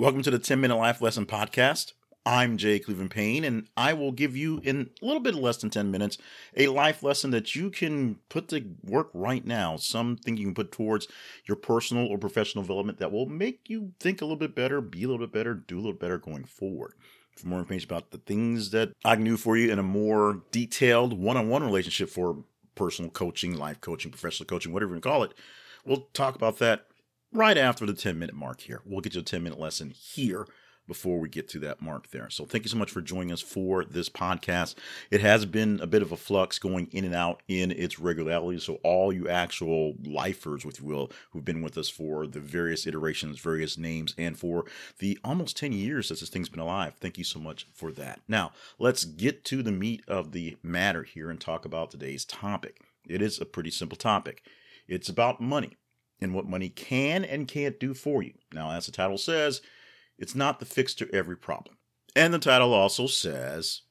Welcome to the 10 Minute Life Lesson Podcast. I'm Jay Cleveland Payne, and I will give you, in a little bit less than 10 minutes, a life lesson that you can put to work right now. Something you can put towards your personal or professional development that will make you think a little bit better, be a little bit better, do a little better going forward. For more information about the things that I can do for you in a more detailed one on one relationship for personal coaching, life coaching, professional coaching, whatever you call it, we'll talk about that right after the 10 minute mark here. We'll get you a 10 minute lesson here before we get to that mark there. So thank you so much for joining us for this podcast. It has been a bit of a flux going in and out in its regularity. So all you actual lifers, if you will, who've been with us for the various iterations, various names, and for the almost 10 years that this thing's been alive, thank you so much for that. Now, let's get to the meat of the matter here and talk about today's topic. It is a pretty simple topic. It's about money and what money can and can't do for you. Now, as the title says, it's not the fix to every problem. And the title also says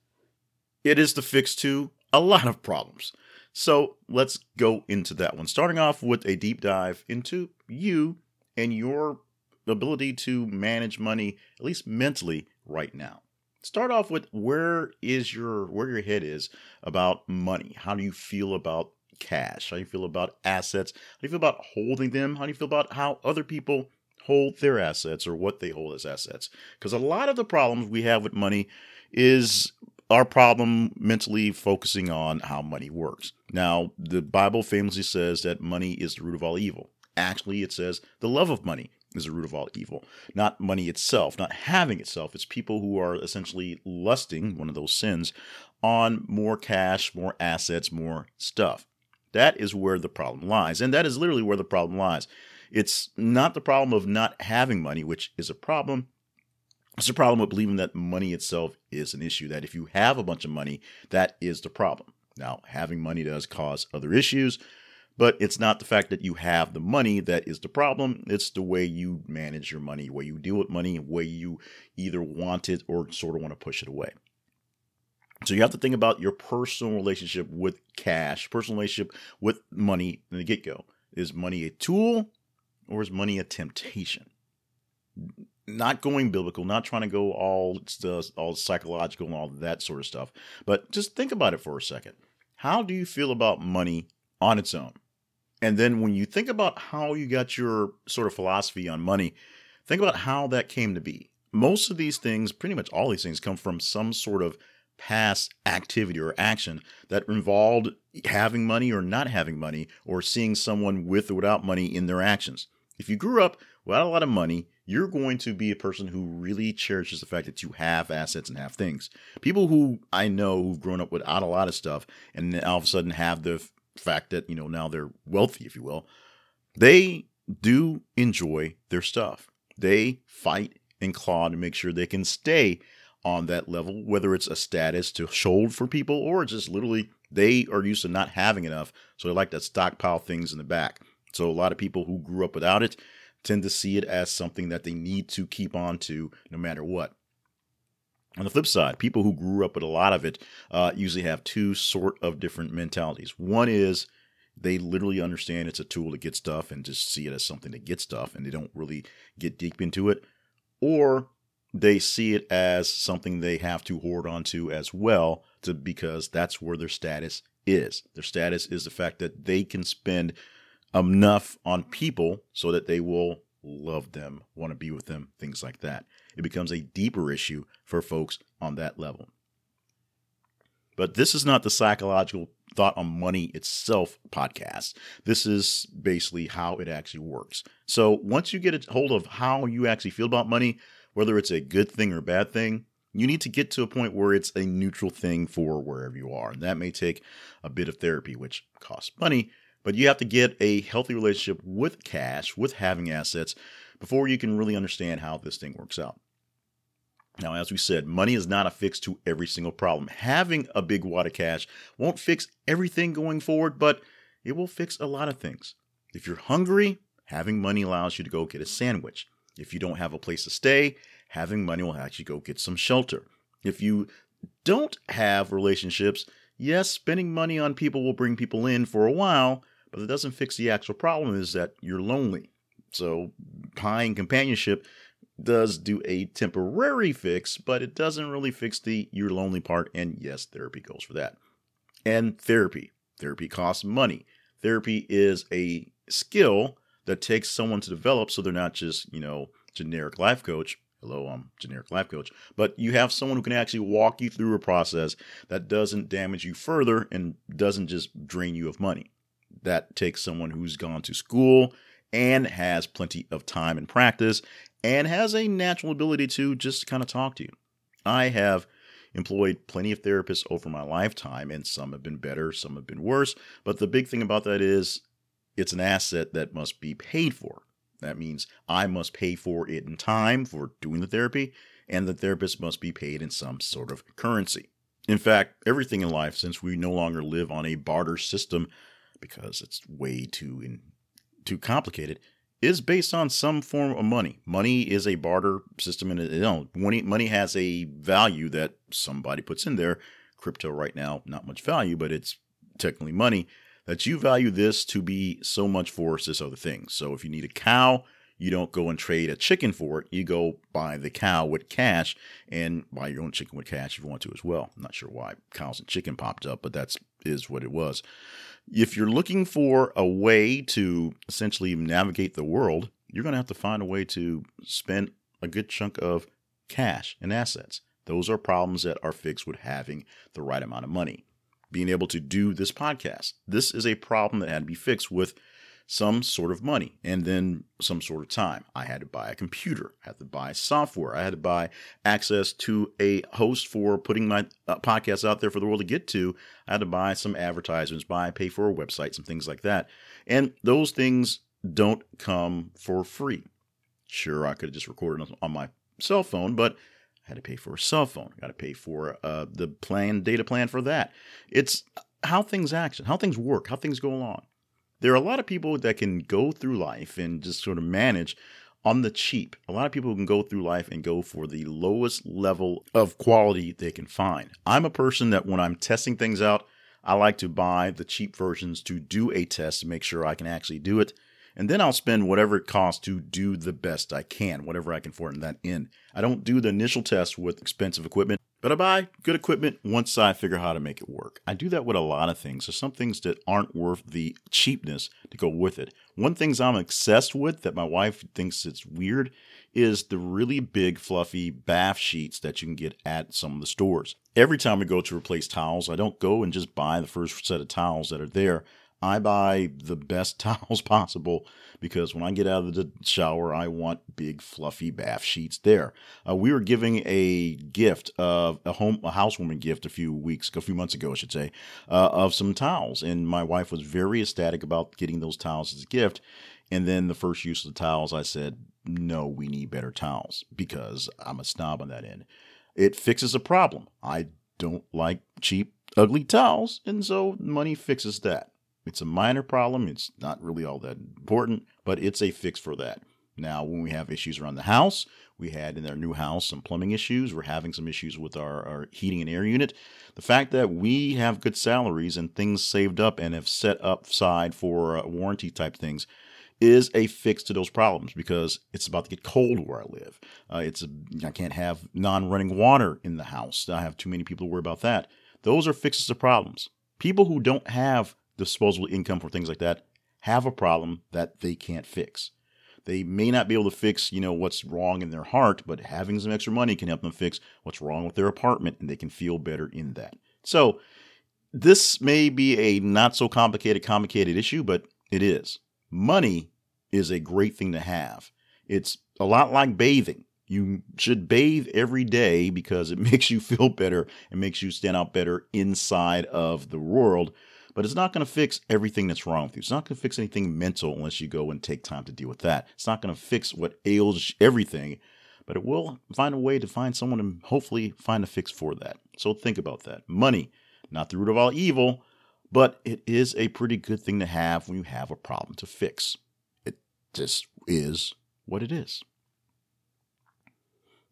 it is the fix to a lot of problems. So let's go into that one. Starting off with a deep dive into you and your ability to manage money, at least mentally, right now. Start off with where is your where your head is about money. How do you feel about cash? How do you feel about assets? How do you feel about holding them? How do you feel about how other people hold their assets or what they hold as assets? Because a lot of the problems we have with money is our problem mentally focusing on how money works. Now, the Bible famously says that money is the root of all evil. Actually, it says the love of money is the root of all evil. Not money itself, not having itself. It's people who are essentially lusting, one of those sins, on more cash, more assets, more stuff. That is where the problem lies. And that is literally where the problem lies. It's not the problem of not having money, which is a problem. It's a problem with believing that money itself is an issue, that if you have a bunch of money, that is the problem. Now, having money does cause other issues, but it's not the fact that you have the money that is the problem. It's the way you manage your money, way you deal with money, the way you either want it or sort of want to push it away. So you have to think about your personal relationship with cash, personal relationship with money in the get go. Is money a tool or is money a temptation? Not going biblical, not trying to go all all psychological and all that sort of stuff, but just think about it for a second. How do you feel about money on its own? And then when you think about how you got your sort of philosophy on money, think about how that came to be. Most of these things, pretty much all these things, come from some sort of past activity or action that involved having money or not having money or seeing someone with or without money in their actions. If you grew up without a lot of money, you're going to be a person who really cherishes the fact that you have assets and have things. People who I know who've grown up without a lot of stuff and all of a sudden have the fact that, you know, now they're wealthy, if you will, they do enjoy their stuff. They fight and claw to make sure they can stay on that level, whether it's a status to hold for people or just literally they are used to not having enough. So they like to stockpile things in the back. So a lot of people who grew up without it tend to see it as something that they need to keep on to no matter what. On the flip side, people who grew up with a lot of it uh, usually have two sort of different mentalities. One is they literally understand it's a tool to get stuff and just see it as something to get stuff, and they don't really get deep into it. Or they see it as something they have to hoard onto as well to because that's where their status is. Their status is the fact that they can spend enough on people so that they will love them, want to be with them, things like that. It becomes a deeper issue for folks on that level. But this is not the psychological thought on money itself podcast. This is basically how it actually works. So once you get a hold of how you actually feel about money, whether it's a good thing or bad thing, you need to get to a point where it's a neutral thing for wherever you are. And that may take a bit of therapy, which costs money, but you have to get a healthy relationship with cash, with having assets, before you can really understand how this thing works out. Now, as we said, money is not a fix to every single problem. Having a big wad of cash won't fix everything going forward, but it will fix a lot of things. If you're hungry, having money allows you to go get a sandwich. If you don't have a place to stay, having money will actually go get some shelter. If you don't have relationships, yes, spending money on people will bring people in for a while, but it doesn't fix the actual problem is that you're lonely. So, buying companionship does do a temporary fix, but it doesn't really fix the you're lonely part. And yes, therapy goes for that. And therapy. Therapy costs money. Therapy is a skill that takes someone to develop so they're not just, you know, generic life coach. Hello, I'm generic life coach. But you have someone who can actually walk you through a process that doesn't damage you further and doesn't just drain you of money. That takes someone who's gone to school and has plenty of time and practice and has a natural ability to just kind of talk to you. I have employed plenty of therapists over my lifetime, and some have been better, some have been worse. But the big thing about that is it's an asset that must be paid for. That means I must pay for it in time for doing the therapy, and the therapist must be paid in some sort of currency. In fact, everything in life, since we no longer live on a barter system because it's way too in, too complicated, is based on some form of money. Money is a barter system, and you know, money money has a value that somebody puts in there. Crypto right now, not much value, but it's technically money. That you value this to be so much for this other thing. So if you need a cow, you don't go and trade a chicken for it. You go buy the cow with cash and buy your own chicken with cash if you want to as well. I'm not sure why cows and chicken popped up, but that's is what it was. If you're looking for a way to essentially navigate the world, you're going to have to find a way to spend a good chunk of cash and assets. Those are problems that are fixed with having the right amount of money. Being able to do this podcast. This is a problem that had to be fixed with some sort of money and then some sort of time. I had to buy a computer, I had to buy software, I had to buy access to a host for putting my uh, podcast out there for the world to get to. I had to buy some advertisements, buy, pay for a website, some things like that. And those things don't come for free. Sure, I could have just recorded on my cell phone, but had to pay for a cell phone. Got to pay for uh, the plan, data plan for that. It's how things action, how things work, how things go along there are a lot of people that can go through life and just sort of manage on the cheap. A lot of people can go through life and go for the lowest level of quality they can find. I'm a person that when I'm testing things out, I like to buy the cheap versions to do a test to make sure I can actually do it. And then I'll spend whatever it costs to do the best I can, whatever I can afford in that end. I don't do the initial test with expensive equipment. But I buy good equipment once I figure how to make it work. I do that with a lot of things. There's some things that aren't worth the cheapness to go with it. One things I'm obsessed with that my wife thinks it's weird is the really big fluffy bath sheets that you can get at some of the stores. Every time we go to replace towels, I don't go and just buy the first set of towels that are there. I buy the best towels possible because when I get out of the shower, I want big fluffy bath sheets there. Uh, we were giving a gift of a home, a housewarming gift a few weeks, a few months ago, I should say, uh, of some towels, and my wife was very ecstatic about getting those towels as a gift. And then the first use of the towels, I said, "No, we need better towels because I'm a snob on that end. It fixes a problem. I don't like cheap, ugly towels, and so money fixes that." It's a minor problem. It's not really all that important, but it's a fix for that. Now, when we have issues around the house, we had in our new house some plumbing issues. We're having some issues with our, our heating and air unit. The fact that we have good salaries and things saved up and have set up side for uh, warranty type things is a fix to those problems because it's about to get cold where I live. Uh, it's a, I can't have non-running water in the house. I have too many people to worry about that. Those are fixes to problems. People who don't have disposable income for things like that have a problem that they can't fix. They may not be able to fix, you know, what's wrong in their heart, but having some extra money can help them fix what's wrong with their apartment and they can feel better in that. So, this may be a not so complicated complicated issue, but it is. Money is a great thing to have. It's a lot like bathing. You should bathe every day because it makes you feel better and makes you stand out better inside of the world but it's not going to fix everything that's wrong with you. It's not going to fix anything mental unless you go and take time to deal with that. It's not going to fix what ails everything, but it will find a way to find someone and hopefully find a fix for that. So think about that. Money, not the root of all evil, but it is a pretty good thing to have when you have a problem to fix. It just is what it is.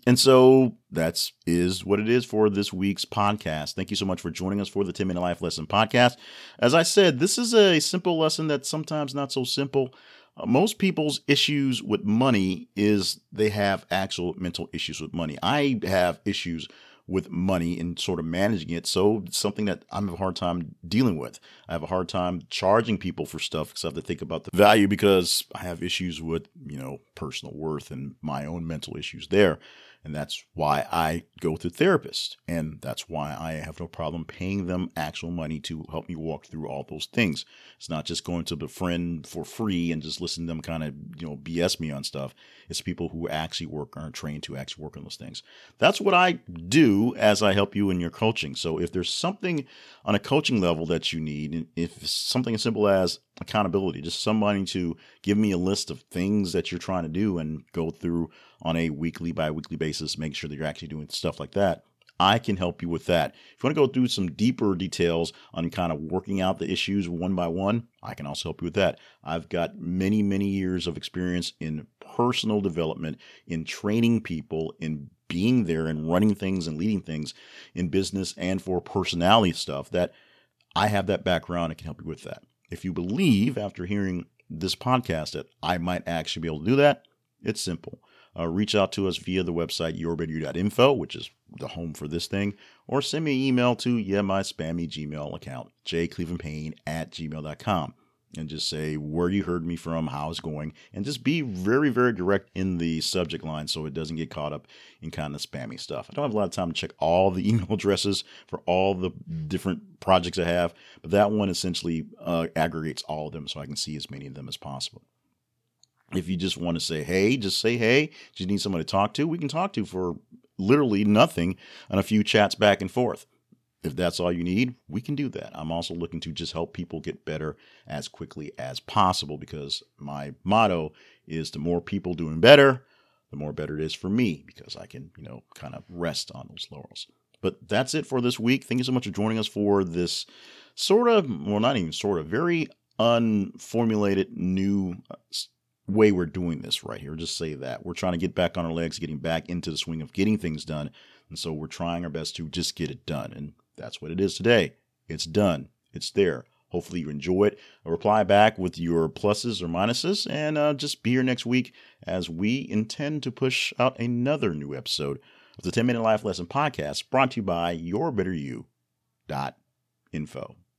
And so that's is what it is for this week's podcast. Thank you so much for joining us for the 10 Minute Life Lesson podcast. As I said, this is a simple lesson that's sometimes not so simple. Uh, most people's issues with money is they have actual mental issues with money. I have issues with money and sort of managing it. So it's something that I'm a hard time dealing with. I have a hard time charging people for stuff because I have to think about the value because I have issues with, you know, personal worth and my own mental issues there. And that's why I go to therapists. And that's why I have no problem paying them actual money to help me walk through all those things. It's not just going to the friend for free and just listen to them kind of, you know, BS me on stuff. It's people who actually work, are trained to actually work on those things. That's what I do as I help you in your coaching. So if there's something on a coaching level that you need, if something as simple as accountability, just somebody to give me a list of things that you're trying to do and go through on a weekly, bi weekly basis, make sure that you're actually doing stuff like that. I can help you with that. If you want to go through some deeper details on kind of working out the issues one by one, I can also help you with that. I've got many, many years of experience in personal development, in training people, in being there and running things and leading things in business and for personality stuff that I have that background and can help you with that. If you believe after hearing this podcast that I might actually be able to do that, it's simple. Uh, reach out to us via the website yourbetteryou.info, which is the home for this thing, or send me an email to yeah, my spammy Gmail account, jclevelandpayne at gmail.com and just say where you heard me from, how it's going, and just be very, very direct in the subject line so it doesn't get caught up in kind of spammy stuff. I don't have a lot of time to check all the email addresses for all the different projects I have, but that one essentially uh, aggregates all of them so I can see as many of them as possible. If you just want to say hey, just say hey. Just need someone to talk to, we can talk to for literally nothing on a few chats back and forth. If that's all you need, we can do that. I'm also looking to just help people get better as quickly as possible because my motto is the more people doing better, the more better it is for me because I can, you know, kind of rest on those laurels. But that's it for this week. Thank you so much for joining us for this sort of, well, not even sort of, very unformulated new uh, way we're doing this right here. Just say that. We're trying to get back on our legs, getting back into the swing of getting things done. And so we're trying our best to just get it done. And that's what it is today. It's done. It's there. Hopefully you enjoy it. Reply back with your pluses or minuses, and uh, just be here next week as we intend to push out another new episode of the 10 Minute Life Lesson Podcast brought to you by YourBetterYou.info.